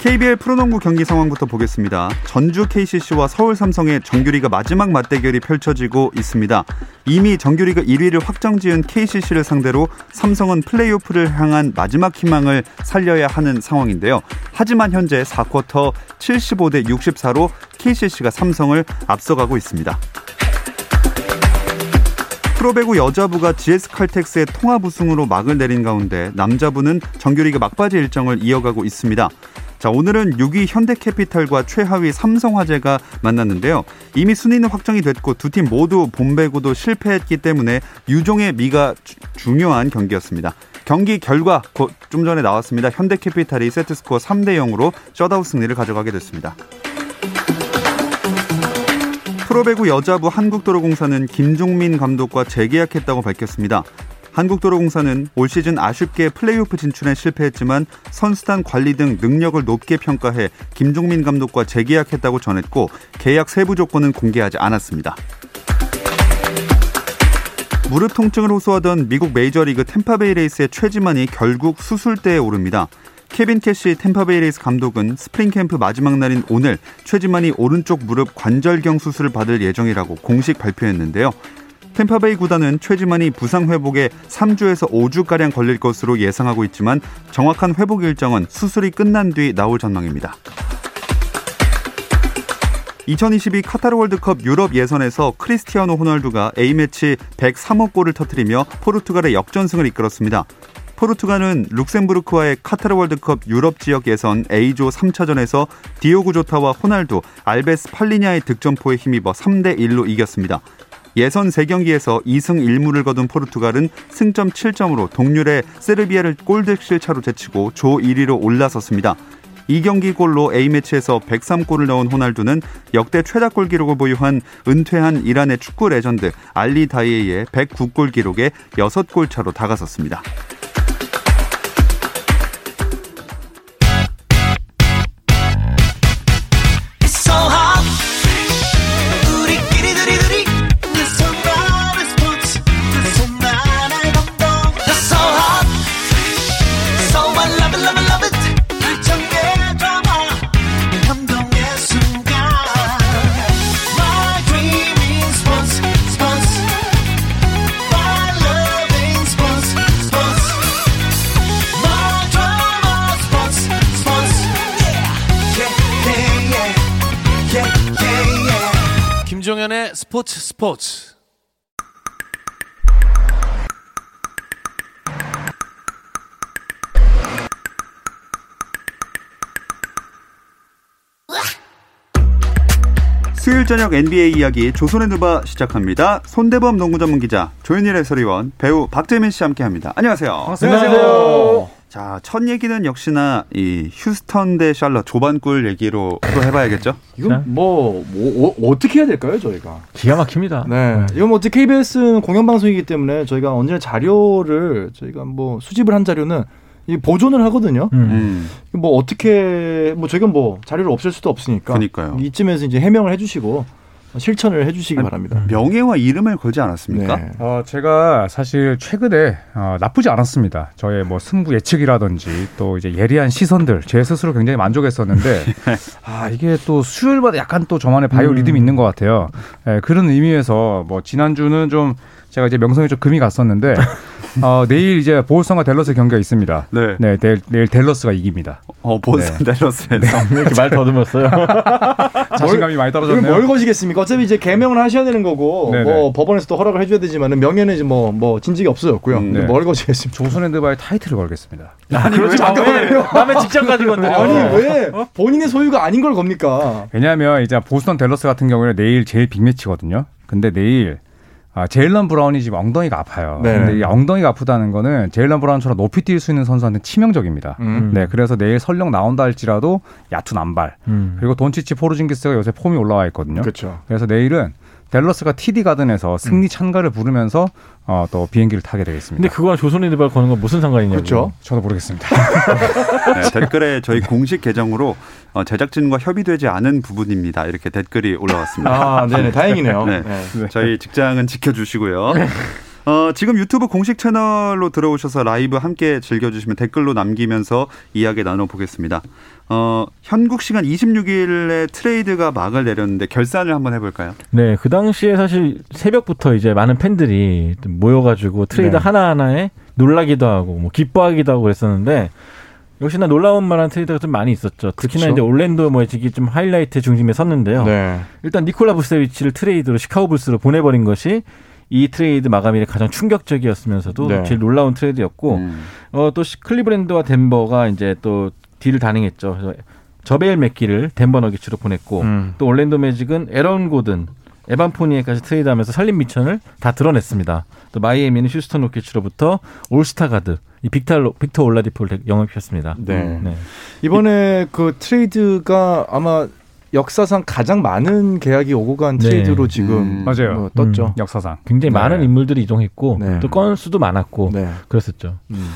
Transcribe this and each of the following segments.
KBL 프로농구 경기 상황부터 보겠습니다. 전주 KCC와 서울 삼성의 정규리가 마지막 맞대결이 펼쳐지고 있습니다. 이미 정규리가 1위를 확정지은 KCC를 상대로 삼성은 플레이오프를 향한 마지막 희망을 살려야 하는 상황인데요. 하지만 현재 4쿼터 75대 64로 KCC가 삼성을 앞서가고 있습니다. 프로배구 여자부가 GS칼텍스의 통합 우승으로 막을 내린 가운데 남자부는 정규리그 막바지 일정을 이어가고 있습니다. 자, 오늘은 6위 현대캐피탈과 최하위 삼성화재가 만났는데요. 이미 순위는 확정이 됐고 두 팀 모두 본배구도 실패했기 때문에 유종의 미가 주, 중요한 경기였습니다. 경기 결과 좀 전에 나왔습니다. 현대캐피탈이 세트스코어 3대 0으로 셧아웃 승리를 가져가게 됐습니다. 프로배구 여자부 한국도로공사는 김종민 감독과 재계약했다고 밝혔습니다. 한국도로공사는 올 시즌 아쉽게 플레이오프 진출에 실패했지만 선수단 관리 등 능력을 높게 평가해 김종민 감독과 재계약했다고 전했고 계약 세부 조건은 공개하지 않았습니다. 무릎 통증을 호소하던 미국 메이저리그 템파베이 레이스의 최지만이 결국 수술대에 오릅니다. 케빈 캐시 템파베이 레이스 감독은 스프링 캠프 마지막 날인 오늘 최지만이 오른쪽 무릎 관절경 수술을 받을 예정이라고 공식 발표했는데요. 템파베이 구단은 최지만이 부상 회복에 3주에서 5주가량 걸릴 것으로 예상하고 있지만 정확한 회복 일정은 수술이 끝난 뒤 나올 전망입니다. 2022 카타르 월드컵 유럽 예선에서 크리스티아노 호날두가 A매치 103호 골을 터뜨리며 포르투갈의 역전승을 이끌었습니다. 포르투갈은 룩셈부르크와의 카타르 월드컵 유럽 지역 예선 A조 3차전에서 디오구 조타와 호날두, 알베스 팔리냐의 득점포에 힘입어 3대 1로 이겼습니다. 예선 3경기에서 2승 1무를 거둔 포르투갈은 승점 7점으로 동률의 세르비아를 골득실 차로 제치고 조 1위로 올라섰습니다. 이 경기 골로 A매치에서 103골을 넣은 호날두는 역대 최다골 기록을 보유한 은퇴한 이란의 축구 레전드 알리 다이에의 109골 기록에 6골 차로 다가섰습니다. 김종현의 스포츠 스포츠 수요일 저녁 NBA 이야기 조선의 누바 시작합니다. 손대범 농구 전문 기자, 조현일 해설위원, 배우 박재민 씨 함께합니다. 안녕하세요. 안녕하세요. 자, 첫 얘기는 역시나 이 휴스턴 대 샬럿 조반꿀 얘기로 또 해봐야겠죠? 이건 뭐, 뭐 어, 떻게 해야 될까요, 저희가? 기가 막힙니다. 네. 이건 뭐 어떻게 KBS는 공영방송이기 때문에 저희가 언제나 자료를 저희가 뭐 수집을 한 자료는 이 보존을 하거든요. 음. 뭐 어떻게 뭐 저희가 뭐 자료를 없앨 수도 없으니까. 그러니까요. 이쯤에서 이제 해명을 해주시고 실천을 해주시기 바랍니다. 명예와 이름을 걸지 않았습니까? 네. 어, 제가 사실 최근에 어, 나쁘지 않았습니다. 저의 뭐 승부 예측이라든지 또 이제 예리한 시선들 제 스스로 굉장히 만족했었는데 아 이게 또 수요일마다 약간 또 저만의 바이오 리듬이 음. 있는 것 같아요. 예, 그런 의미에서 뭐 지난주는 좀 제가 이제 명성에 좀 금이 갔었는데 어, 내일 이제 보스턴과 델러스 경기가 있습니다. 네. 네, 내일, 내일 델러스가 이깁니다. 어, 보스턴 네. 델러스에서 네. 이렇게 말 더듬었어요. 자신감이 많이 떨어졌네요. 뭘 거시겠습니까? 어차피 이제 개명을 하셔야 되는 거고 네네. 뭐 법원에서도 허락을 해줘야 되지만 명예는 이제 뭐뭐 뭐 진직이 없어졌고요. 음, 네. 뭘 거시겠습니까? 조선핸드바의 타이틀을 걸겠습니다. 아니 그렇지 잠깐만요. 남의 직장까지 건드려. 아니 왜 본인의 소유가 아닌 걸 겁니까? 왜냐하면 이제 보스턴 델러스 같은 경우에는 내일 제일 빅매치거든요. 근데 내일 아, 제일런 브라운이 지금 엉덩이가 아파요. 네. 근데 이 엉덩이가 아프다는 거는 제일런 브라운처럼 높이 뛸 수 있는 선수한테 치명적입니다. 음. 네, 그래서 내일 설령 나온다 할지라도 야투 난발. 음. 그리고 돈치치 포르징기스가 요새 폼이 올라와 있거든요. 그렇죠. 그래서 내일은 댈러스가 TD 가든에서 승리 찬가를 부르면서 어, 또 비행기를 타게 되겠습니다. 근데 그거랑 조선의 리발 거는 건 무슨 상관이냐고. 그렇죠. 저도 모르겠습니다. 네, 댓글에 저희 공식 계정으로 어, 제작진과 협의되지 않은 부분입니다. 이렇게 댓글이 올라왔습니다. 아, 네네. 다행이네요. 네. 네. 저희 직장은 지켜주시고요. 어, 지금 유튜브 공식 채널로 들어오셔서 라이브 함께 즐겨주시면 댓글로 남기면서 이야기 나눠보겠습니다. 어, 한국 시간 26일에 트레이드가 막을 내렸는데 결산을 한번 해볼까요? 네, 그 당시에 사실 새벽부터 이제 많은 팬들이 좀 모여가지고 트레이드 네. 하나하나에 놀라기도 하고 뭐 기뻐하기도 하고 그랬었는데 역시나 놀라울 만한 트레이드가 좀 많이 있었죠. 특히나 그쵸. 이제 올랜도 매직이 좀 하이라이트 중심에 섰는데요. 네. 일단 니콜라 부세비치를 트레이드로 시카고 불스로 보내버린 것이 이 트레이드 마감일에 가장 충격적이었으면서도 네. 제일 놀라운 트레이드였고 음. 어, 또 시- 클리브랜드와 덴버가 이제 또 딜을 단행했죠. 그래서 저베일 맥기를 덴버 너기츠로 보냈고 음. 또 올랜도 매직은 에런 고든, 에반 포니에까지 트레이드하면서 살림 밑천을 다 드러냈습니다. 또 마이애미는 휴스턴 로켓츠로부터 올스타 가드, 이 빅터 빅터 올라디포를 영입했습니다. 네. 네. 이번에 그 트레이드가 아마 역사상 가장 많은 계약이 오고 간 네. 트레이드로 지금 음. 맞아요. 뭐 떴죠. 역사상. 굉장히 네. 많은 인물들이 이동했고 네. 또 건수도 많았고 네. 그랬었죠. 음.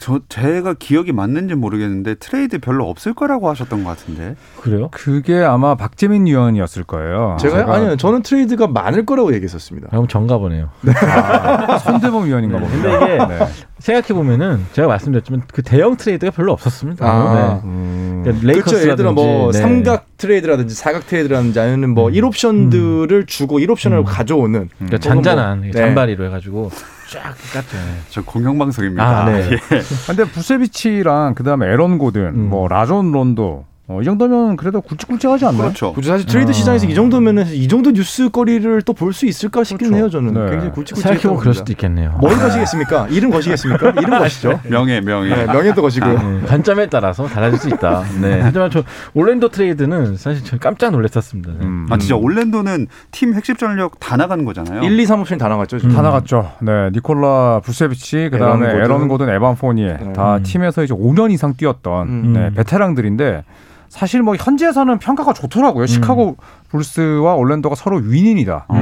저 제가 기억이 맞는지 모르겠는데 트레이드 별로 없을 거라고 하셨던 것 같은데. 그래요? 그게 아마 박재민 위원이었을 거예요. 제가요? 아니요. 저는 트레이드가 많을 거라고 얘기했었습니다. 그럼 전가 보네요. 아, 손대범 위원인가 네. 봅니다. 근데 이게 네. 생각해 보면은 제가 말씀드렸지만 그 대형 트레이드가 별로 없었습니다. 아. 네. 음, 그러니까 그렇죠. 예를 들어 뭐 네. 삼각 트레이드라든지 사각 트레이드라든지 아니면 뭐 1옵션들을 주고 1옵션을 음. 가져오는 그러니까 잔잔한 뭐- 잔바리로 해가지고 쫙 깠죠. 저 공영방송입니다. 아, 네. 예. 근데 부세비치랑 그다음에 에런 고든, 음. 뭐 라존 론도 어, 이 정도면 그래도 굵직굵직하지 않나요? 그렇죠. 그죠. 사실 트레이드 아. 시장에서 이 정도면은 이 정도 뉴스거리를 또 볼 수 있을까 싶긴 그렇죠. 해요. 저는 네. 굉장히 굵직굵직. 생각해보면 그럴 수도 있겠네요. 뭘 거시겠습니까? 이름 거시겠습니까? 이름 거시죠. 명예 명예. 네, 명예도 거시고요. 네, 관점에 따라서 달라질 수 있다. 네. 하지만 저 올랜도 트레이드는 사실 저 깜짝 놀랐었습니다. 네. 음. 아 진짜 올랜도는 팀 핵심 전력 다 나간 거잖아요. 1, 2, 3옵션이 다 나갔죠. 지금. 다 나갔죠. 네, 니콜라 부세비치, 그다음에 에런 고든. 에런 고든, 에반 포니에 네. 다 음. 팀에서 이제 5년 이상 뛰었던 음. 네, 베테랑들인데 사실 뭐 현지에서는 평가가 좋더라고요. 시카고 불스와 올랜도가 서로 윈윈이다. 어.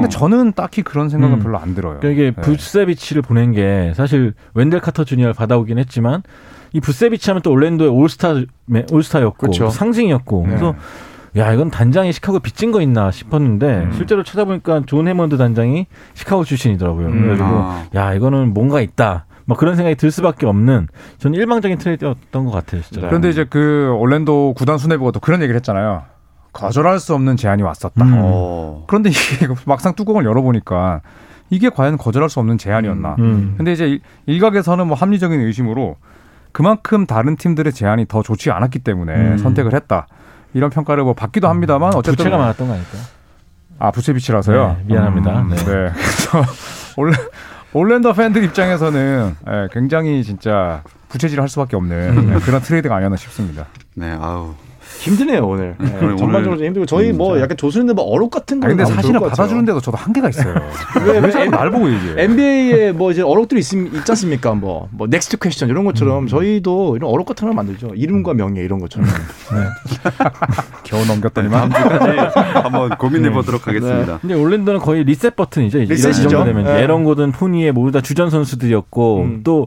근데 저는 딱히 그런 생각은 음. 별로 안 들어요. 그러니까 이게 네. 부세비치를 보낸 게 사실 웬델 카터 주니어를 받아오긴 했지만 이 부세비치 하면 또 올랜도의 올스타 올스타였고 그렇죠. 또 상징이었고 네. 그래서 야 이건 단장이 시카고 빚진 거 있나 싶었는데 음. 실제로 찾아보니까 존 해먼드 단장이 시카고 출신이더라고요. 음. 그래가지고 아. 야 이거는 뭔가 있다. 뭐 그런 생각이 들 수밖에 없는 저는 일방적인 트레이드였던 것 같아요, 진짜. 네. 그런데 이제 그 올랜도 구단 수뇌부가 또 그런 얘기를 했잖아요. 거절할 수 없는 제안이 왔었다. 음. 어. 그런데 이게 막상 뚜껑을 열어보니까 이게 과연 거절할 수 없는 제안이었나. 음. 근데 이제 일- 일각에서는 뭐 합리적인 의심으로 그만큼 다른 팀들의 제안이 더 좋지 않았기 때문에 음. 선택을 했다. 이런 평가를 뭐 받기도 합니다만 어쨌든 부채가 많았던 거 아닐까요? 아 부세비치라서요. 네, 미안합니다. 음, 네. 네. 그래서 올레, 올랜도 팬들 입장에서는 예, 굉장히 진짜 부채질을 할 수밖에 없는 예, 그런 트레이드가 아니었나 싶습니다. 네, 아우. 힘드네요 오늘. 네, 오늘- 전반적으로 좀 힘들고 저희 뭐 약간 조수인데 뭐 어록 같은 아, 거. 근데 사실은 받아주는데도 저도 한계가 있어요. 왜, 왜 자꾸 날 보고 얘기해? NBA에 뭐 이제 어록들이 있, 있지 않습니까? 뭐, 뭐 next question 이런 것처럼 저희도 이런 어록 같은 걸 만들죠. 이름과 명예 이런 것처럼. 겨우 넘겼더니만. 주까지 한번 고민해 보도록 하겠습니다. 근데 올랜도는 거의 리셋 버튼이죠. 이제 이런 리셋이죠. 정도 되면 네. 에런 고든 포니에 모두 다 주전 선수들이었고 음. 또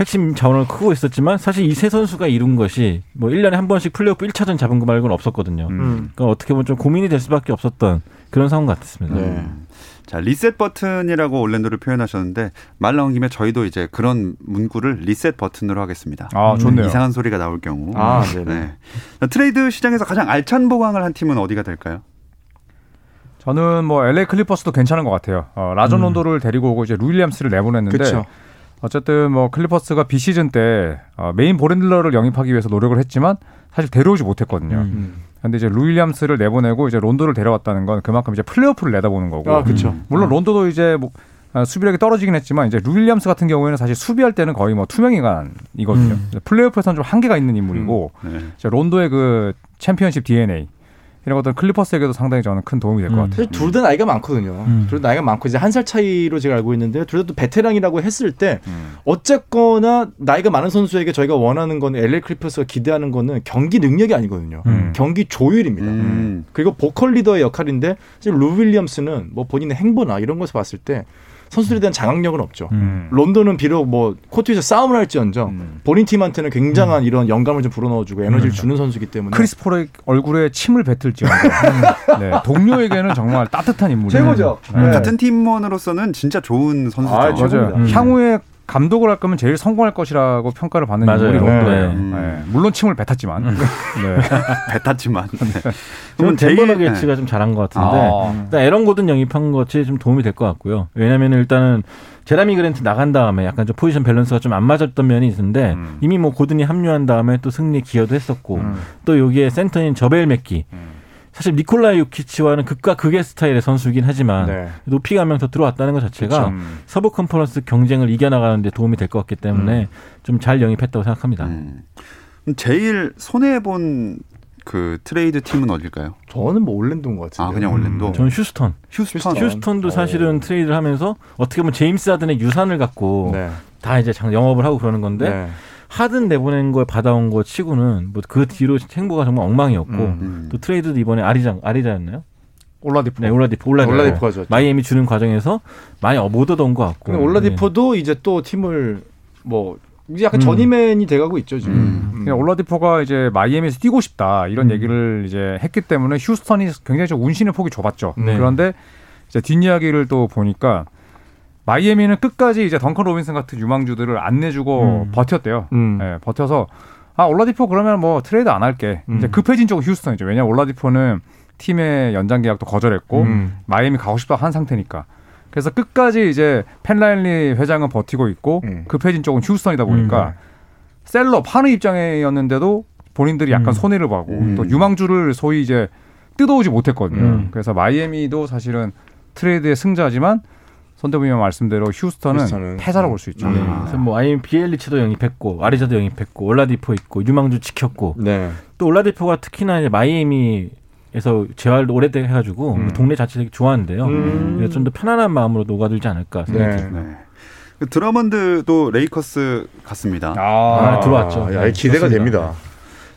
핵심 자원을 쥐고 있었지만 사실 이 세 선수가 이룬 것이 뭐 1년에 한 번씩 플레이오프 1차전 잡은 거 말고는 없었거든요. 음. 그러니까 어떻게 보면 좀 고민이 될 수밖에 없었던 그런 상황 같았습니다. 네. 음. 자, 리셋 버튼이라고 올랜도를 표현하셨는데 말 나온 김에 저희도 이제 그런 문구를 리셋 버튼으로 하겠습니다. 아 좋네요. 이상한 소리가 나올 경우. 아, 네네. 네. 자, 트레이드 시장에서 가장 알찬 보강을 한 팀은 어디가 될까요? 저는 뭐 LA 클리퍼스도 괜찮은 것 같아요. 어, 라존 음. 론도를 데리고 오고 이제 루일리엄스를 내보냈는데 그렇죠. 어쨌든 뭐 클리퍼스가 비시즌 때 어, main ball handler를 영입하기 위해서 노력을 했지만 사실 데려오지 못했거든요. 음. 음. 근데 이제 루 윌리엄스를 내보내고 이제 론도를 데려왔다는 건 그만큼 이제 플레이오프를 내다보는 거고. 아, 그렇죠. 물론 론도도 이제 뭐 아, 수비력이 떨어지긴 했지만 이제 루 윌리엄스 같은 경우에는 사실 수비할 때는 거의 뭐 투명인간이거든요. 음. 플레이오프에서는 좀 한계가 있는 인물이고 네. 이제 론도의 그 챔피언십 DNA 이런 것들은 클리퍼스에게도 상당히 저는 큰 도움이 될것 음. 같아요. 사실 둘 다 나이가 많거든요. 음. 둘다 나이가 많고 이제 한 살 차이로 제가 알고 있는데 둘 다 또 베테랑이라고 했을 때 음. 어쨌거나 나이가 많은 선수에게 저희가 원하는 거는 LA 클리퍼스가 기대하는 거는 경기 능력이 아니거든요. 음. 경기 조율입니다. 음. 그리고 vocal leader의 역할인데 사실 루 윌리엄스는 뭐 본인의 행보나 이런 것을 봤을 때 선수들에 대한 장악력은 없죠. 음. 론도는 비록 뭐 코트에서 싸움을 할지언정 음. 본인 팀한테는 굉장한 이런 영감을 좀 불어넣어주고 에너지를 주는 선수이기 때문에 크리스 폴의 얼굴에 침을 뱉을지언정 네, 동료에게는 정말 따뜻한 인물이에요. 최고죠. 네. 네. 같은 팀원으로서는 진짜 좋은 선수죠. 아, 맞아요. 음. 향후에 감독을 할 거면 제일 성공할 것이라고 평가를 받는 맞아요. 인물이 론도예요. 네. 네. 물론 침을 뱉었지만. 네. 뱉었지만. 저는 그러면 덴버 제일- 너게츠가 좀 잘한 것 같은데 아. 일단 에런 고든 영입한 것이 좀 도움이 될 것 같고요. 왜냐하면 일단은 제라미 그랜트 나간 다음에 약간 좀 포지션 밸런스가 좀 안 맞았던 면이 있는데 음. 이미 뭐 고든이 합류한 다음에 또 승리에 기여도 했었고 음. 또 여기에 센터인 저벨 맥기 음. 사실 니콜라이 요키치와는 극과 극의 스타일의 선수이긴 하지만 네. 높이가 한 명 더 들어왔다는 것 자체가 음. 서부 컨퍼런스 경쟁을 이겨나가는 데 도움이 될 것 같기 때문에 좀잘 영입했다고 생각합니다. 음. 제일 손해 본 그 트레이드 팀은 어딜까요? 저는 뭐 올랜도인 것 같은데. 아 그냥 올랜도. 음. 저는 휴스턴. 휴스턴. 휴스턴 도 사실은 트레이드를 하면서 어떻게 보면 제임스 하든의 유산을 갖고 네. 다 이제 장- 영업을 하고 그러는 건데 네. 하든 내보낸 걸 받아온 거 치고는 뭐 그 뒤로 행보가 정말 엉망이었고 음. 음. 또 트레이드도 이번에 아리자 아리자였나요? 올라디포. 네, 올라디포 올라디포. 올라디포가 좋았죠. 마이애미 주는 과정에서 많이 어- 못 얻어온 것 같고. 올라디포도 이제 또 팀을 뭐 이제 약간 음. 전이맨이 돼가고 있죠 지금. 음. 음. 올라디포가 이제 마이애미에서 뛰고 싶다 이런 음. 얘기를 이제 했기 때문에 휴스턴이 굉장히 좀 운신의 폭이 좁았죠. 네. 그런데 이제 뒷이야기를 또 보니까 마이애미는 끝까지 이제 덩컨 로빈슨 같은 유망주들을 안 내주고 음. 버텼대요. 음. 예, 버텨서 아 올라디포 그러면 뭐 트레이드 안 할게. 음. 이제 급해진 쪽은 휴스턴이죠. 왜냐면 올라디포는 팀의 연장 계약도 거절했고 음. 마이애미 가고 싶다고 한 상태니까. 그래서 끝까지 이제 팻 라일리 회장은 버티고 있고 음. 급해진 쪽은 휴스턴이다 보니까 seller 파는 입장이었는데도 본인들이 약간 음. 손해를 보고 음. 또 유망주를 소위 이제 뜯어오지 못했거든요. 음. 그래서 마이애미도 사실은 트레이드의 승자지만 손대범님 말씀대로 휴스턴은, 휴스턴은. 패자로 볼수 있죠. 음. 네. 그래서 뭐 아이엠 비엘리차도 영입했고 아리자도 영입했고 올라디포 있고 유망주 지켰고 네. 또 올라디포가 특히나 이제 마이애미 에서 재활도 오래되게 해가지고 음. 그 동네 자체 되게 좋아하는데요. 음. 좀더 편안한 마음으로 녹아들지 않을까 생각이 네. 듭니다. 네. 그 드러먼드도 레이커스 갔습니다. 아, 들어왔죠. 야, 기대가 좋습니다. 됩니다.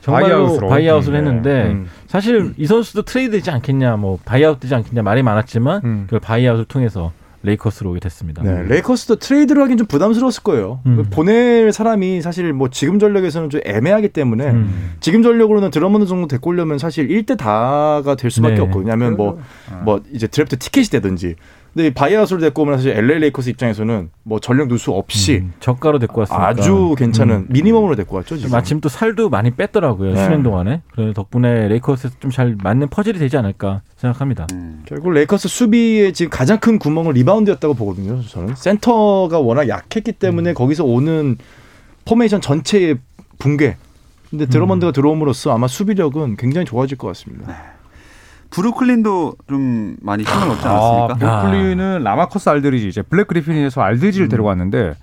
정말로 buyout으로. buyout을 네. 했는데 음. 사실 이 선수도 트레이드 되지 않겠냐, 뭐 buyout 되지 않겠냐 말이 많았지만 음. 그걸 buyout을 통해서 레이커스로 오게 됐습니다. 네, 레이커스도 트레이드를 하긴 좀 부담스러웠을 거예요. 음. 보낼 사람이 사실 뭐 지금 전력에서는 좀 애매하기 때문에 음. 지금 전력으로는 드러먼드 정도 데리고 오려면 사실 1대 다가 될 수밖에 네. 없거든요. 왜냐하면 뭐, 어. 뭐 이제 드래프트 티켓이 되든지. 근데 이 buyout으로 데리고 오면 사실 LA 레이커스 입장에서는 뭐 전력 누수 없이 음, 저가로 데리고 왔으니까 아주 괜찮은 음. minimum으로 데리고 왔죠. 지금. 마침 또 살도 많이 뺐더라고요 네. 쉬는 동안에 그래서 덕분에 레이커스에서 좀잘 맞는 퍼즐이 되지 않을까 생각합니다. 음. 결국 레이커스 수비의 지금 가장 큰 구멍은 리바운드였다고 보거든요. 저는 센터가 워낙 약했기 때문에 음. 거기서 오는 포메이션 전체의 붕괴. 근데 드러먼드가 들어옴으로써 아마 수비력은 굉장히 좋아질 것 같습니다. 브루클린도 좀 많이 힘을 얻지 아, 않았습니까? 브루클린은 라마커스 알드리지 이제 블레이크 그리핀에서 알드리지를 데려왔는데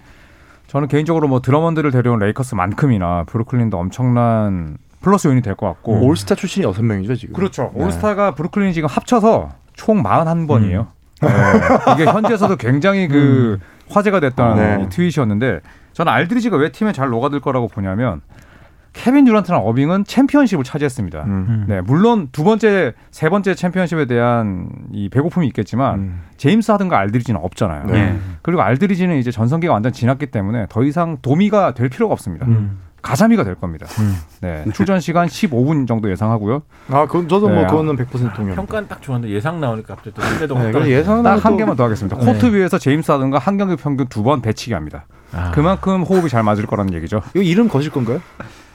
저는 개인적으로 뭐 드러먼드를 데려온 레이커스만큼이나 브루클린도 엄청난 플러스 요인이 될 것 같고 올스타 출신이 여섯 명이죠 지금. 그렇죠. 네. 올스타가 브루클린 지금 합쳐서 총 41번이에요. 음. 이게 현지에서도 굉장히 그 화제가 됐던 네. 이 트윗이었는데 저는 알드리지가 왜 팀에 잘 녹아들 거라고 보냐면 케빈 듀란트랑 어빙은 챔피언십을 차지했습니다. 음. 음. 네, 물론 두 번째, 세 번째 챔피언십에 대한 이 배고픔이 있겠지만 음. 제임스 하든과 알드리지는 없잖아요. 네. 예. 그리고 알드리지는 이제 전성기가 완전 지났기 때문에 더 이상 도미가 될 필요가 없습니다. 음. 가자미가 될 겁니다. 음. 네, 출전 시간 15분 정도 예상하고요. 아, 그건 저도 뭐 네. 그거는 100% 동의합니다. 평가는 딱 좋았는데 예상 나오니까 갑자기 또 네. 예상은 딱한 또- 개만 더 하겠습니다. 네. 코트 위에서 제임스 하든과 한 경기 평균 두 번 배치기 합니다. 아. 그만큼 호흡이 잘 맞을 거라는 얘기죠. 이거 이름 거실 건가요?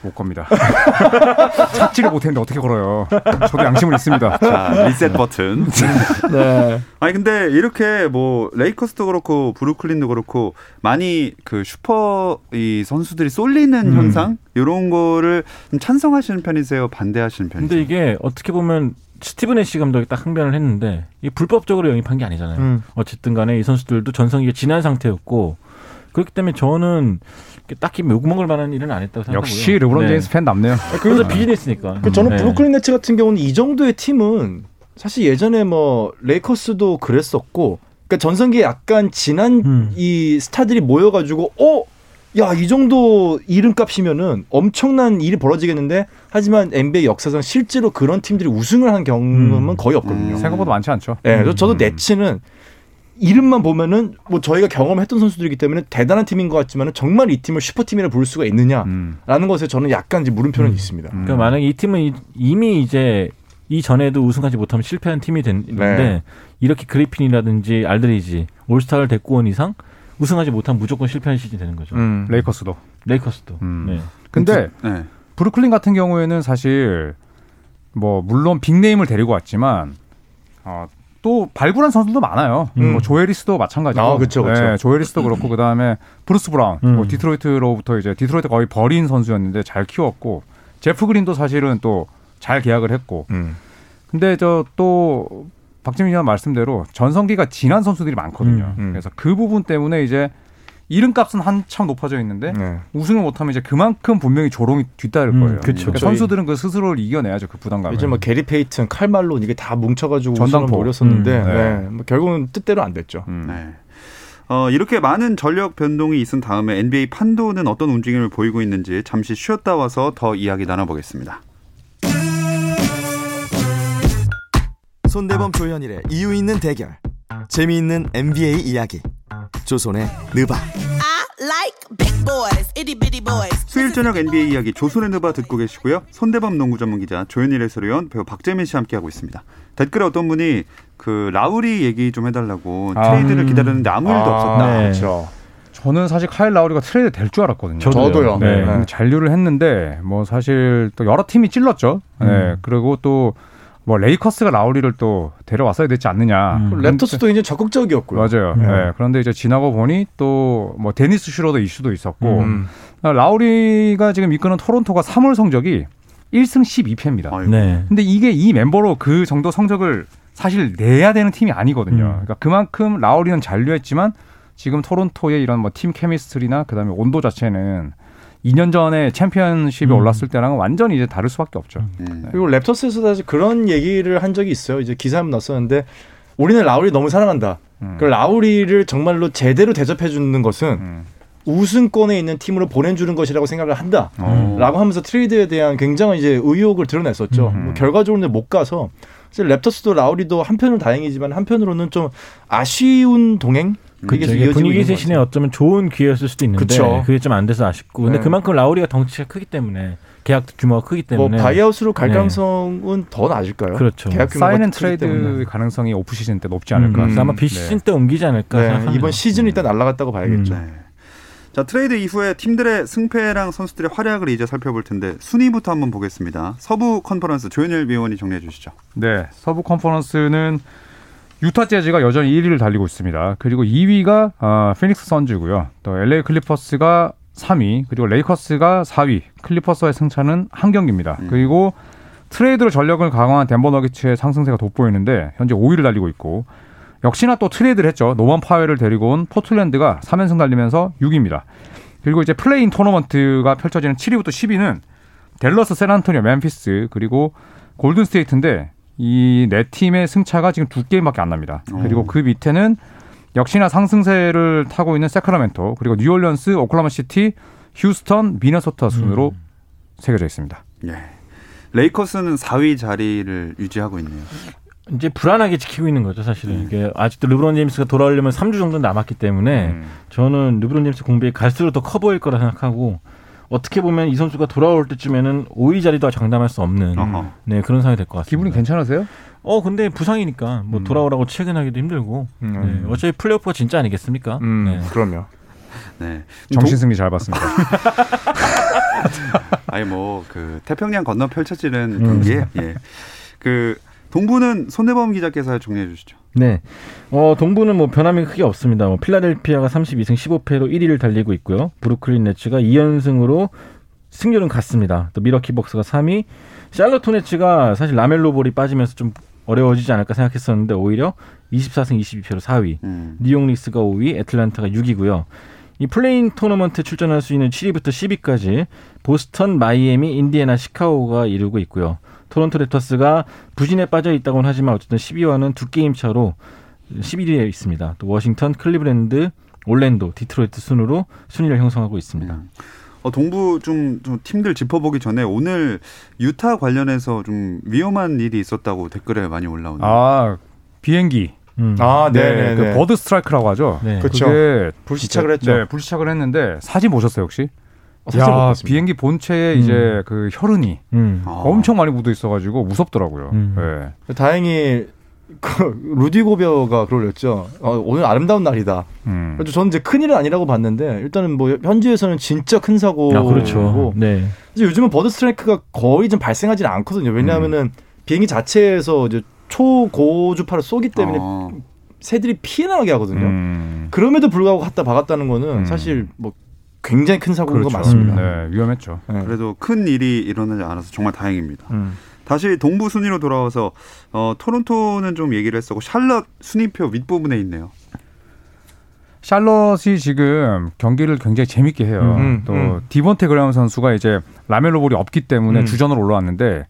못 겁니다. 찾지를 못했는데 어떻게 걸어요? 저도 양심은 있습니다. 자, 리셋 버튼. 네. 아니 근데 이렇게 뭐 레이커스도 그렇고 브루클린도 그렇고 많이 그 슈퍼 이 선수들이 쏠리는 음. 현상 이런 거를 좀 찬성하시는 편이세요? 반대하시는 편이세요? 근데 이게 어떻게 보면 스티브 내쉬 감독이 딱 항변을 했는데 이 불법적으로 영입한 게 아니잖아요. 음. 어쨌든 간에 이 선수들도 전성기가 지난 상태였고 그렇기 때문에 저는 딱히 욕먹을 만한 일은 안 했다고 생각하고요. 역시 르브론 네. 제임스 팬 답네요. 그래서 비즈니스니까. 그 저는 네. 브루클린 네츠 같은 경우는 이 정도의 팀은 사실 예전에 뭐 레이커스도 그랬었고 그러니까 전성기에 약간 지난 음. 이 스타들이 모여가지고 어. 야, 이 정도 이름값이면은 엄청난 일이 벌어지겠는데 하지만 NBA 역사상 실제로 그런 팀들이 우승을 한 경험은 음. 거의 없거든요. 음. 생각보다 많지 않죠. 네, 그래서 저도 음. 네츠는 이름만 보면은 뭐 저희가 경험했던 선수들이기 때문에 대단한 팀인 것 같지만은 정말 이 팀을 슈퍼팀이라 부를 수가 있느냐라는 음. 것에 저는 약간 이제 물음표는 음. 있습니다. 음. 그러니까 만약에 이 팀은 이- 이미 이제 이 전에도 우승하지 못하면 실패한 팀이 됐는데 네. 이렇게 그리핀이라든지 알드리지 올스타를 데리고 온 이상 우승하지 못하면 무조건 실패한 시즌이 되는 거죠. 음. 레이커스도. 레이커스도. 음. 네. 근데 네. 브루클린 같은 경우에는 사실 뭐 물론 빅네임을 데리고 왔지만 어, 또 발굴한 선수도 많아요. 음. 뭐 조에리스도 마찬가지고. 아, 그쵸, 그쵸. 네, 조에리스도 그렇고 그다음에 브루스 브라운. 음. 뭐 디트로이트로부터 이제 디트로이트 거의 버린 선수였는데 잘 키웠고 제프 그린도 사실은 또 잘 계약을 했고. 음. 근데 저 또 박재민 위원 말씀대로 전성기가 지난 선수들이 많거든요. 음, 음. 그래서 그 부분 때문에 이제 이름값은 한참 높아져 있는데 네. 우승을 못하면 이제 그만큼 분명히 조롱이 뒤따를 음, 거예요. 그쵸. 그러니까 저희- 선수들은 그 스스로를 이겨내야죠 그 부담감을. 이제 뭐 게리 페이튼, 칼 말론 이게 다 뭉쳐가지고 전당포. 노렸었는데 음, 네. 네. 뭐 결국은 뜻대로 안 됐죠. 음. 네. 어, 이렇게 많은 전력 변동이 있은 다음에 NBA 판도는 어떤 움직임을 보이고 있는지 잠시 쉬었다 와서 더 이야기 나눠보겠습니다. 손대범 조현일의 이유 있는 대결 재미있는 NBA 이야기 조선의 느바 I like big boys, itty bitty boys. 수요일 저녁 NBA 이야기 조선의 느바 듣고 계시고요. 손대범 농구 전문 기자 조현일 해설위원 배우 박재민 씨 함께하고 있습니다. 댓글에 어떤 분이 그 라우리 얘기 좀 해달라고 아, 트레이드를 음. 기다렸는데 아무 일도 없었다. 네. 그렇죠. 저는 사실 카일 라우리가 트레이드 될 줄 알았거든요. 저도요. 네. 네. 근데 잔류를 했는데 뭐 사실 또 여러 팀이 찔렀죠. 네. 음. 그리고 또 뭐 레이커스가 라우리를 또 데려왔어야 되지 않느냐. 음. 그런데- 랩터스도 이제 적극적이었고요. 맞아요. 네. 네. 그런데 이제 지나고 보니 또 뭐 데니스 슈러더 이슈도 있었고 음. 라우리가 지금 이끄는 토론토가 3월 성적이 1승 12패입니다. 아이고. 네. 근데 이게 이 멤버로 그 정도 성적을 사실 내야 되는 팀이 아니거든요. 음. 그러니까 그만큼 라우리는 잔류했지만 지금 토론토의 이런 뭐 팀 케미스트리나 그다음에 온도 자체는 2년 전에 챔피언십에 음. 올랐을 때랑은 완전히 이제 다를 수밖에 없죠. 음. 그리고 랩터스에서 사실 그런 얘기를 한 적이 있어요. 이제 기사 한번 났었는데 우리는 라우리 너무 사랑한다. 음. 그 라우리를 정말로 제대로 대접해 주는 것은 음. 우승권에 있는 팀으로 보내주는 것이라고 생각을 한다. 어. 라고 하면서 트레이드에 대한 굉장한 이제 의욕을 드러냈었죠. 음. 뭐 결과적으로 못 가서 사실 랩터스도 라우리도 한편으로 다행이지만 한편으로는 좀 아쉬운 동행 이게 이어지고 분위기 같아요. 어쩌면 좋은 기회였을 수도 있는데 그쵸. 그게 좀 안 돼서 아쉽고 근데 네. 그만큼 라우리가 덩치가 크기 때문에 계약 규모가 크기 뭐 때문에 바이아웃으로 갈 네. 가능성은 더 낮을까요? 그렇죠. 계약 규모가 sign and 크기 trade 때문에. 가능성이 off season 때 높지 음, 않을까. 그래서 아마 음, 비시즌 네. 때 옮기지 않을까 네, 생각합니다. 이번 시즌 일단 날라갔다고 봐야겠죠. 네. 자 트레이드 이후에 팀들의 승패랑 선수들의 활약을 이제 살펴볼 텐데 순위부터 한번 보겠습니다. 서부 컨퍼런스 조현일 위원이 정리해 주시죠. 네, 서부 컨퍼런스는 유타 재즈가 여전히 1위를 달리고 있습니다. 그리고 2위가 어, 피닉스 선즈고요. 또 LA 클리퍼스가 3위, 그리고 레이커스가 4위. 클리퍼스와의 승차는 한 경기입니다. 음. 그리고 트레이드로 전력을 강화한 덴버 너기츠의 상승세가 돋보이는데 현재 5위를 달리고 있고 역시나 또 트레이드를 했죠. 노만 파웰을 데리고 온 포틀랜드가 3연승 달리면서 6위입니다. 그리고 이제 play-in 토너먼트가 펼쳐지는 7위부터 10위는 델러스, 샌안토니오, 멤피스 그리고 골든 스테이트인데 이 네 팀의 승차가 지금 두 게임밖에 안 납니다. 오. 그리고 그 밑에는 역시나 상승세를 타고 있는 세크라멘토 그리고 뉴올리언스, 오클라호마 시티, 휴스턴, 미네소타 순으로 음. 새겨져 있습니다. 예. 레이커스는 4위 자리를 유지하고 있네요. 이제 불안하게 지키고 있는 거죠, 사실은. 음. 이게 아직도 르브론 제임스가 돌아오려면 3주 정도 남았기 때문에 음. 저는 르브론 제임스 공백이 갈수록 더 커 보일 거라 생각하고 어떻게 보면 이 선수가 돌아올 때쯤에는 5위 자리도 장담할 수 없는 어허. 네, 그런 상황이 될 것 같습니다. 기분이 괜찮으세요? 어, 근데 부상이니까 뭐 음. 돌아오라고 퇴근하기도 힘들고 음. 네, 어차피 플레이오프가 진짜 아니겠습니까? 음, 네. 그럼요. 네. 정신승리 잘 봤습니다. 아니 뭐 그 태평양 건너 펼쳐지는 음. 경기에 예. 그 동부는 손대범 기자께서 정리해 주시죠. 네. 어, 동부는 뭐 변함이 크게 없습니다. 뭐 필라델피아가 32승 15패로 1위를 달리고 있고요. 브루클린 네츠가 2연승으로 승률은 같습니다. 또 밀워키 벅스가 3위. 샬럿 호네츠가 사실 라멜로 볼이 빠지면서 좀 어려워지지 않을까 생각했었는데 오히려 24승 22패로 4위. 음. 뉴욕 닉스가 5위, 애틀란타가 6위고요. 이 play-in 토너먼트 출전할 수 있는 7위부터 10위까지 보스턴, 마이애미, 인디애나, 시카고가 이루고 있고요. 토론토 랩터스가 부진에 빠져 있다고는 하지만 어쨌든 10위와는 두 게임 차로 11위에 있습니다. 또 워싱턴, 클리브랜드, 올랜도, 디트로이트 순으로 순위를 형성하고 있습니다. 음. 어, 동부 좀, 좀 팀들 짚어보기 전에 오늘 유타 관련해서 좀 위험한 일이 있었다고 댓글에 많이 올라오네요. 아 비행기. 음. 아, 네, 네, 그 네. bird strike라고 하죠. 네. 그게 불시착을 했죠. 네, 불시착을 했는데 사진 보셨어요 혹시? 어, 못 야. 비행기 본체에 음. 이제 그 혈흔이 음. 아. 엄청 많이 묻어 있어가지고 무섭더라고요. 음. 네. 다행히 그 루디 고베어가 그러렸죠. 어, 오늘 아름다운 날이다. 음. 그래서 저는 이제 큰 일은 아니라고 봤는데 일단은 뭐 현지에서는 진짜 큰 사고고 아, 그렇죠. 네. 사실 요즘은 버드 스트라이크가 거의 좀 발생하지는 않거든요. 왜냐하면은 음. 비행기 자체에서 이제 초고주파를 쏘기 때문에 어. 새들이 피해 나가게 하거든요. 음. 그럼에도 불구하고 갖다 박았다는 거는 음. 사실 뭐 굉장히 큰 사고인 그렇죠. 거 맞습니다. 네, 위험했죠. 네. 그래도 큰 일이 일어나지 않아서 정말 다행입니다. 음. 다시 동부 순위로 돌아와서 어, 토론토는 좀 얘기를 했었고 샬럿 순위표 윗부분에 있네요. 샬럿이 지금 경기를 굉장히 재밌게 해요. 음, 또 음. 디본테 그레엄 선수가 이제 라멜로 볼이 없기 때문에 음. 주전으로 올라왔는데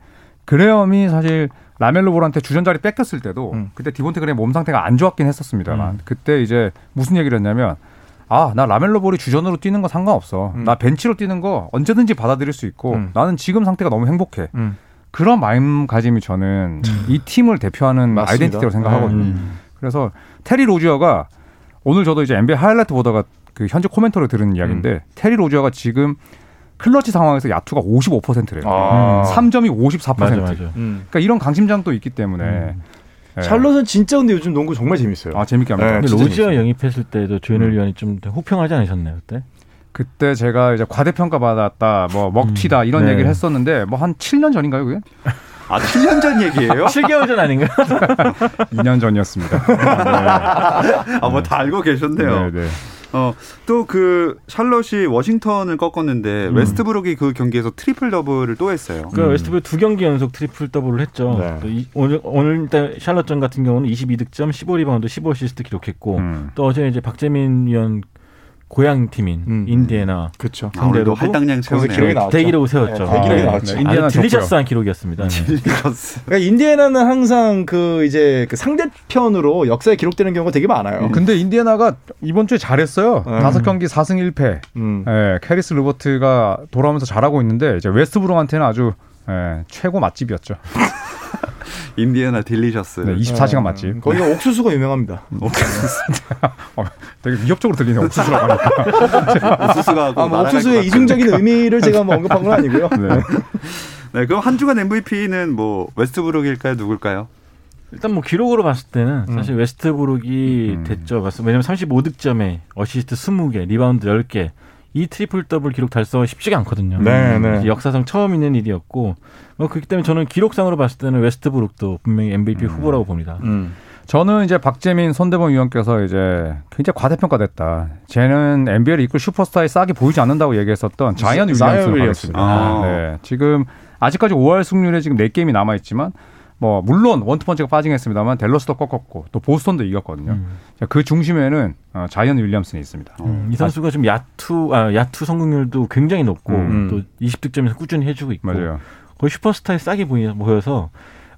그레엄이 사실 라멜로 볼한테 주전 자리 뺏겼을 때도 음. 그때 디본테 그레엄 몸 상태가 안 좋았긴 했었습니다만 음. 그때 이제 무슨 얘기를 했냐면 아, 나 라멜로 볼이 주전으로 뛰는 거 상관없어. 음. 나 벤치로 뛰는 거 언제든지 받아들일 수 있고 음. 나는 지금 상태가 너무 행복해. 음. 그런 마음가짐이 저는 이 팀을 대표하는 맞습니다. 아이덴티티라고 생각하거든요. 음. 그래서 테리 로지어가 오늘 저도 이제 NBA 하이라이트 보다가 그 현재 commentary를 들은 이야기인데 음. 테리 로지어가 지금 클러치 상황에서 야투가 55%래요. 아. 3점이 54%. 맞아, 맞아. 음. 그러니까 이런 강심장도 있기 때문에 음. 예. 샬럿은 진짜 근데 요즘 농구 정말 재밌어요. 아 재밌게 합니다. 네, 근데 진짜 로지어 재밌어요. 영입했을 때도 조현일 음. 위원이 좀 호평하지 않으셨나요 그때? 그때 제가 이제 과대평가 받았다, 뭐 먹튀다 이런 네. 얘기를 했었는데 뭐 한 7년 전인가요, 그게? 아 7년 전 얘기예요? 7개월 전 아닌가? 2년 전이었습니다. 아 뭐 다 알고 계셨네요. 네, 네. 어, 또 그 샬럿이 워싱턴을 꺾었는데 음. 웨스트브룩이 그 경기에서 triple double을 또 했어요. 그 웨스트브룩 두 경기 연속 triple double을 했죠. 네. 또 이, 오늘 오늘 일단 샬럿전 같은 경우는 22득점, 15리바운드, 15어시스트 기록했고 음. 또 어제 이제 박재민 위원 고향 팀인 음. 인디애나 그렇죠. 아, 오늘도 상대로도 할당량 채우네요. 기록이 나왔죠. 대기록을 세웠죠. 네, 대기록이 아, 나왔죠. 네. 인디애나 delicious한 기록이었습니다. 네. delicious. 그러니까 인디애나는 항상 그 이제 그 상대편으로 역사에 기록되는 경우가 되게 많아요. 근데 인디애나가 이번 주에 잘했어요. 음. 다섯 경기 4승 1패. 음. 예, 캐리스 르버트가 돌아오면서 잘하고 있는데 이제 웨스트브룩한테는 아주 예, 최고 맛집이었죠. 인디애나 delicious. 네, 24시간 맛집. 음, 거기가 옥수수가 유명합니다. 어, 되게 위협적으로 들리네 옥수수라고 하니까. 옥수수가 아, 뭐 옥수수의 이중적인 의미를 제가 뭐 언급한 건 아니고요. 네. 네, 그럼 한 주간 MVP는 뭐 웨스트브룩일까요? 누굴까요? 일단 뭐 기록으로 봤을 때는 음. 사실 웨스트브룩이 음. 됐죠. 왜냐면 35득점에 어시스트 20개, 리바운드 10개. 이 triple double 기록 달성은 쉽지가 않거든요. 네, 네. 그래서 역사상 처음 있는 일이었고 뭐 그렇기 때문에 저는 기록상으로 봤을 때는 웨스트브룩도 분명히 MVP 후보라고 봅니다. 음. 저는 이제 박재민 손대범 위원께서 이제 굉장히 과대평가됐다. 쟤는 NBA를 이끌 슈퍼스타의 싹이 보이지 않는다고 얘기했었던 자이언 윌리엄슨을 윌리엄슨. 가겠습니다. 아. 네. 지금 아직까지 5할 승률에 지금 4게임이 남아 있지만 뭐 물론 one-two punch가 빠지긴 했습니다만 델러스도 꺾었고 또 보스턴도 이겼거든요. 음. 자, 그 중심에는 어, 자이언 윌리엄슨이 있습니다. 음, 이 선수가 좀 야투 아, 야투 성공률도 굉장히 높고 음. 또 20득점에서 꾸준히 해주고 있고 맞아요. 거의 슈퍼스타의 싹이 보이- 보여서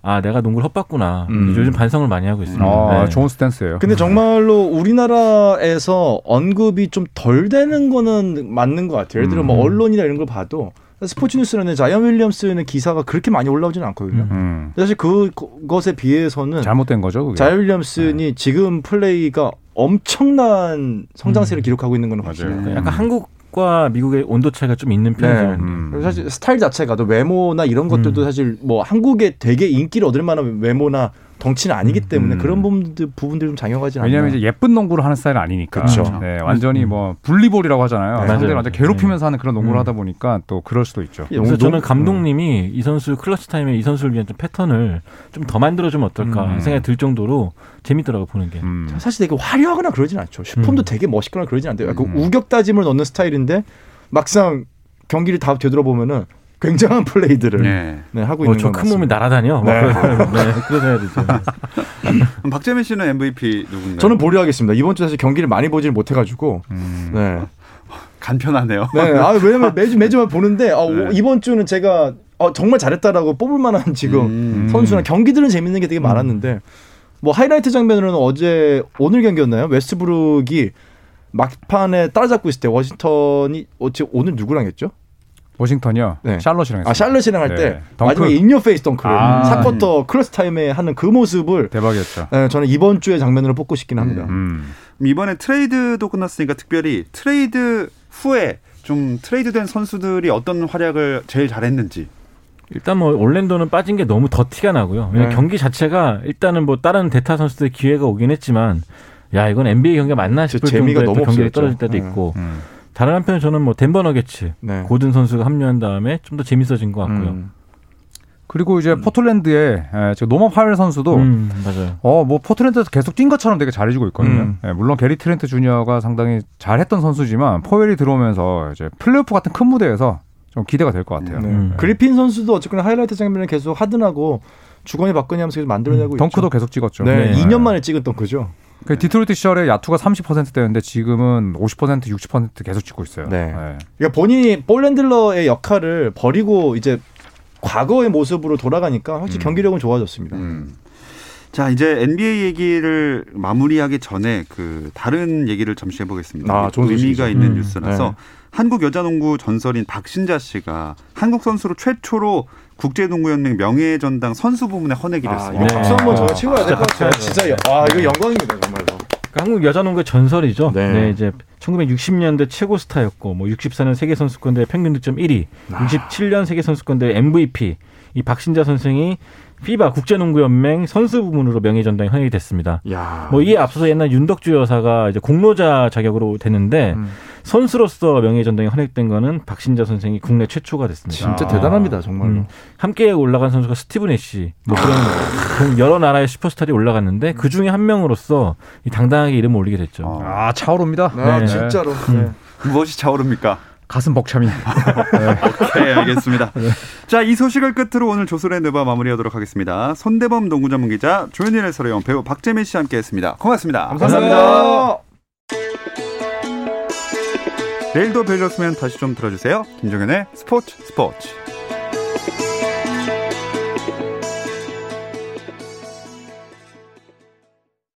아 내가 농구를 헛봤구나 음. 요즘 반성을 많이 하고 있습니다. 아, 네. 좋은 stance예요. 근데 정말로 우리나라에서 언급이 좀 덜 되는 거는 맞는 것 같아요. 예를 들어 뭐 음. 언론이나 이런 걸 봐도 스포츠 뉴스라는 자이언 윌리엄슨의 기사가 그렇게 많이 올라오지는 않거든요. 음. 음. 사실 그것에 비해서는 잘못된 거죠, 그게. 자이언 윌리엄슨이 지금 플레이가 엄청난 성장세를 음. 기록하고 있는 건 맞아요. 그러니까 약간 한국 과 미국의 온도 차이가 좀 있는 편이죠. 네. 음. 그리고 사실 스타일 자체가 또 외모나 이런 것들도 음. 사실 뭐 한국에 되게 인기를 얻을 만한 외모나 덩치는 아니기 때문에 음. 그런 부분들 부분들 좀 작용하지 않나. 왜냐하면 이제 예쁜 농구를 하는 스타일은 아니니까. 그쵸. 네, 완전히 음. 뭐 분리볼이라고 하잖아요. 네, 상대를. 완전 괴롭히면서 하는 그런 농구를 음. 하다 보니까 또 그럴 수도 있죠. 그래서 농- 저는 감독님이 이 선수 클러치 타임에 이 선수를 위한 좀 패턴을 좀 더 만들어주면 어떨까 음. 생각이 들 정도로 재밌더라고 보는 게. 음. 사실 되게 화려하거나 그러진 않죠. 슈퍼도 음. 되게 멋있거나 그러진 않대요. 그 음. 우격 다짐을 넣는 스타일인데 막상 경기를 다 되돌아보면은 굉장한 플레이들을 네. 네. 하고 뭐 있는 큰 몸이 맞습니다. 날아다녀. 네. 네. 네, 해야 되죠. 박재민 씨는 MVP 누군가요? 저는 보류하겠습니다. 이번 주 사실 경기를 많이 보질 못해가지고 음. 네. 간편하네요. 네, 아, 왜냐면 매주 매주만 보는데 아, 네. 이번 주는 제가 어, 정말 잘했다라고 뽑을 만한 지금 음. 선수나 경기들은 재밌는 게 되게 많았는데 뭐 하이라이트 장면으로는 어제 오늘 경기였나요? 웨스트브룩이 막판에 따라잡고 있을 때 워싱턴이 어, 오늘 누구랑 했죠? 워싱턴이요. 네. 샬럿이랑 아 샬럿이랑 할때 네. 마지막에 in your face 덩크를 아, 4쿼터 clutch time에 하는 그 모습을 대박이었죠. 네, 저는 이번 주의 장면으로 뽑고 싶긴 합니다. 음. 음. 이번에 트레이드도 끝났으니까 특별히 트레이드 후에 좀 트레이드된 선수들이 어떤 활약을 제일 잘했는지 일단 뭐 올랜도는 빠진 게 너무 더 티가 나고요. 네. 경기 자체가 일단은 뭐 다른 대타 선수들 기회가 오긴 했지만 야 이건 NBA 경기가 맞나 싶을 정도의 너무 경기가 떨어질 때도 네. 있고 음. 다른 한편 저는 뭐 덴버 너게츠 네. 고든 선수가 합류한 다음에 좀 더 재밌어진 것 같고요. 음. 그리고 이제 음. 포틀랜드의 지금 노먼 파웰 선수도 음, 맞아요. 어, 뭐 포틀랜드에서 계속 뛴 것처럼 되게 잘해주고 있거든요. 음. 예, 물론 게리 트렌트 주니어가 상당히 잘했던 선수지만 포웰이 들어오면서 이제 플레이오프 같은 큰 무대에서 좀 기대가 될 것 같아요. 네. 네. 그리핀 선수도 어쨌거나 하이라이트 장면을 계속 하든하고 주거니 받거니 하면서 계속 만들어내고 음, 덩크도 있죠. 계속 찍었죠. 네, 네. 2년 만에 찍은 덩크죠. 그 디트로이트 시절에 야투가 30%대였는데 지금은 50% 60% 계속 찍고 있어요. 네. 네. 그러니까 본인이 볼랜들러의 역할을 버리고 이제 과거의 모습으로 돌아가니까 확실히 음. 경기력은 좋아졌습니다. 음. 자 이제 NBA 얘기를 마무리하기 전에 그 다른 얘기를 잠시 해보겠습니다. 아, 좋은 의미가 소식이죠. 있는 음. 뉴스라서 네. 한국 여자농구 전설인 박신자 씨가 한국 선수로 최초로 국제농구연맹 명예전당 선수 부문에 헌액이 아, 됐습니다. 아, 박수 한번 저가 치고야 될 것 같아요. 진짜 아 이거 영광입니다 정말로. 그러니까 한국 여자농구의 전설이죠. 네. 네. 이제 1960년대 최고 스타였고 뭐 64년 세계 선수권대 평균 득점 1위, 아. 67년 세계 선수권대 MVP 이 박신자 선생이 피바 국제농구연맹 선수 부문으로 명예 전당에 헌액이 됐습니다. 뭐 이에 앞서서 옛날 윤덕주 여사가 이제 공로자 자격으로 됐는데 음. 선수로서 명예 전당에 헌액된 거는 박신자 선생이 국내 최초가 됐습니다. 진짜 아. 대단합니다, 정말로. 음. 함께 올라간 선수가 스티븐 애쉬, 뭐 그런 여러 나라의 슈퍼스타들이 올라갔는데 그 중에 한 명으로서 당당하게 이름을 올리게 됐죠. 아 차오릅니다. 아, 네. 진짜로. 음. 네. 무엇이 차오릅니까? 가슴 벅참이. 네. 오케이, 알겠습니다. 네. 자, 이 소식을 끝으로 오늘 조선의 느바 마무리하도록 하겠습니다. 손대범 농구 전문 기자, 조현일 해설위원, 배우 박재민 씨와 함께 했습니다. 고맙습니다. 감사합니다. 감사합니다. 내일도 뵐렸으면 다시 좀 들어주세요. 김종현의 스포츠 스포츠.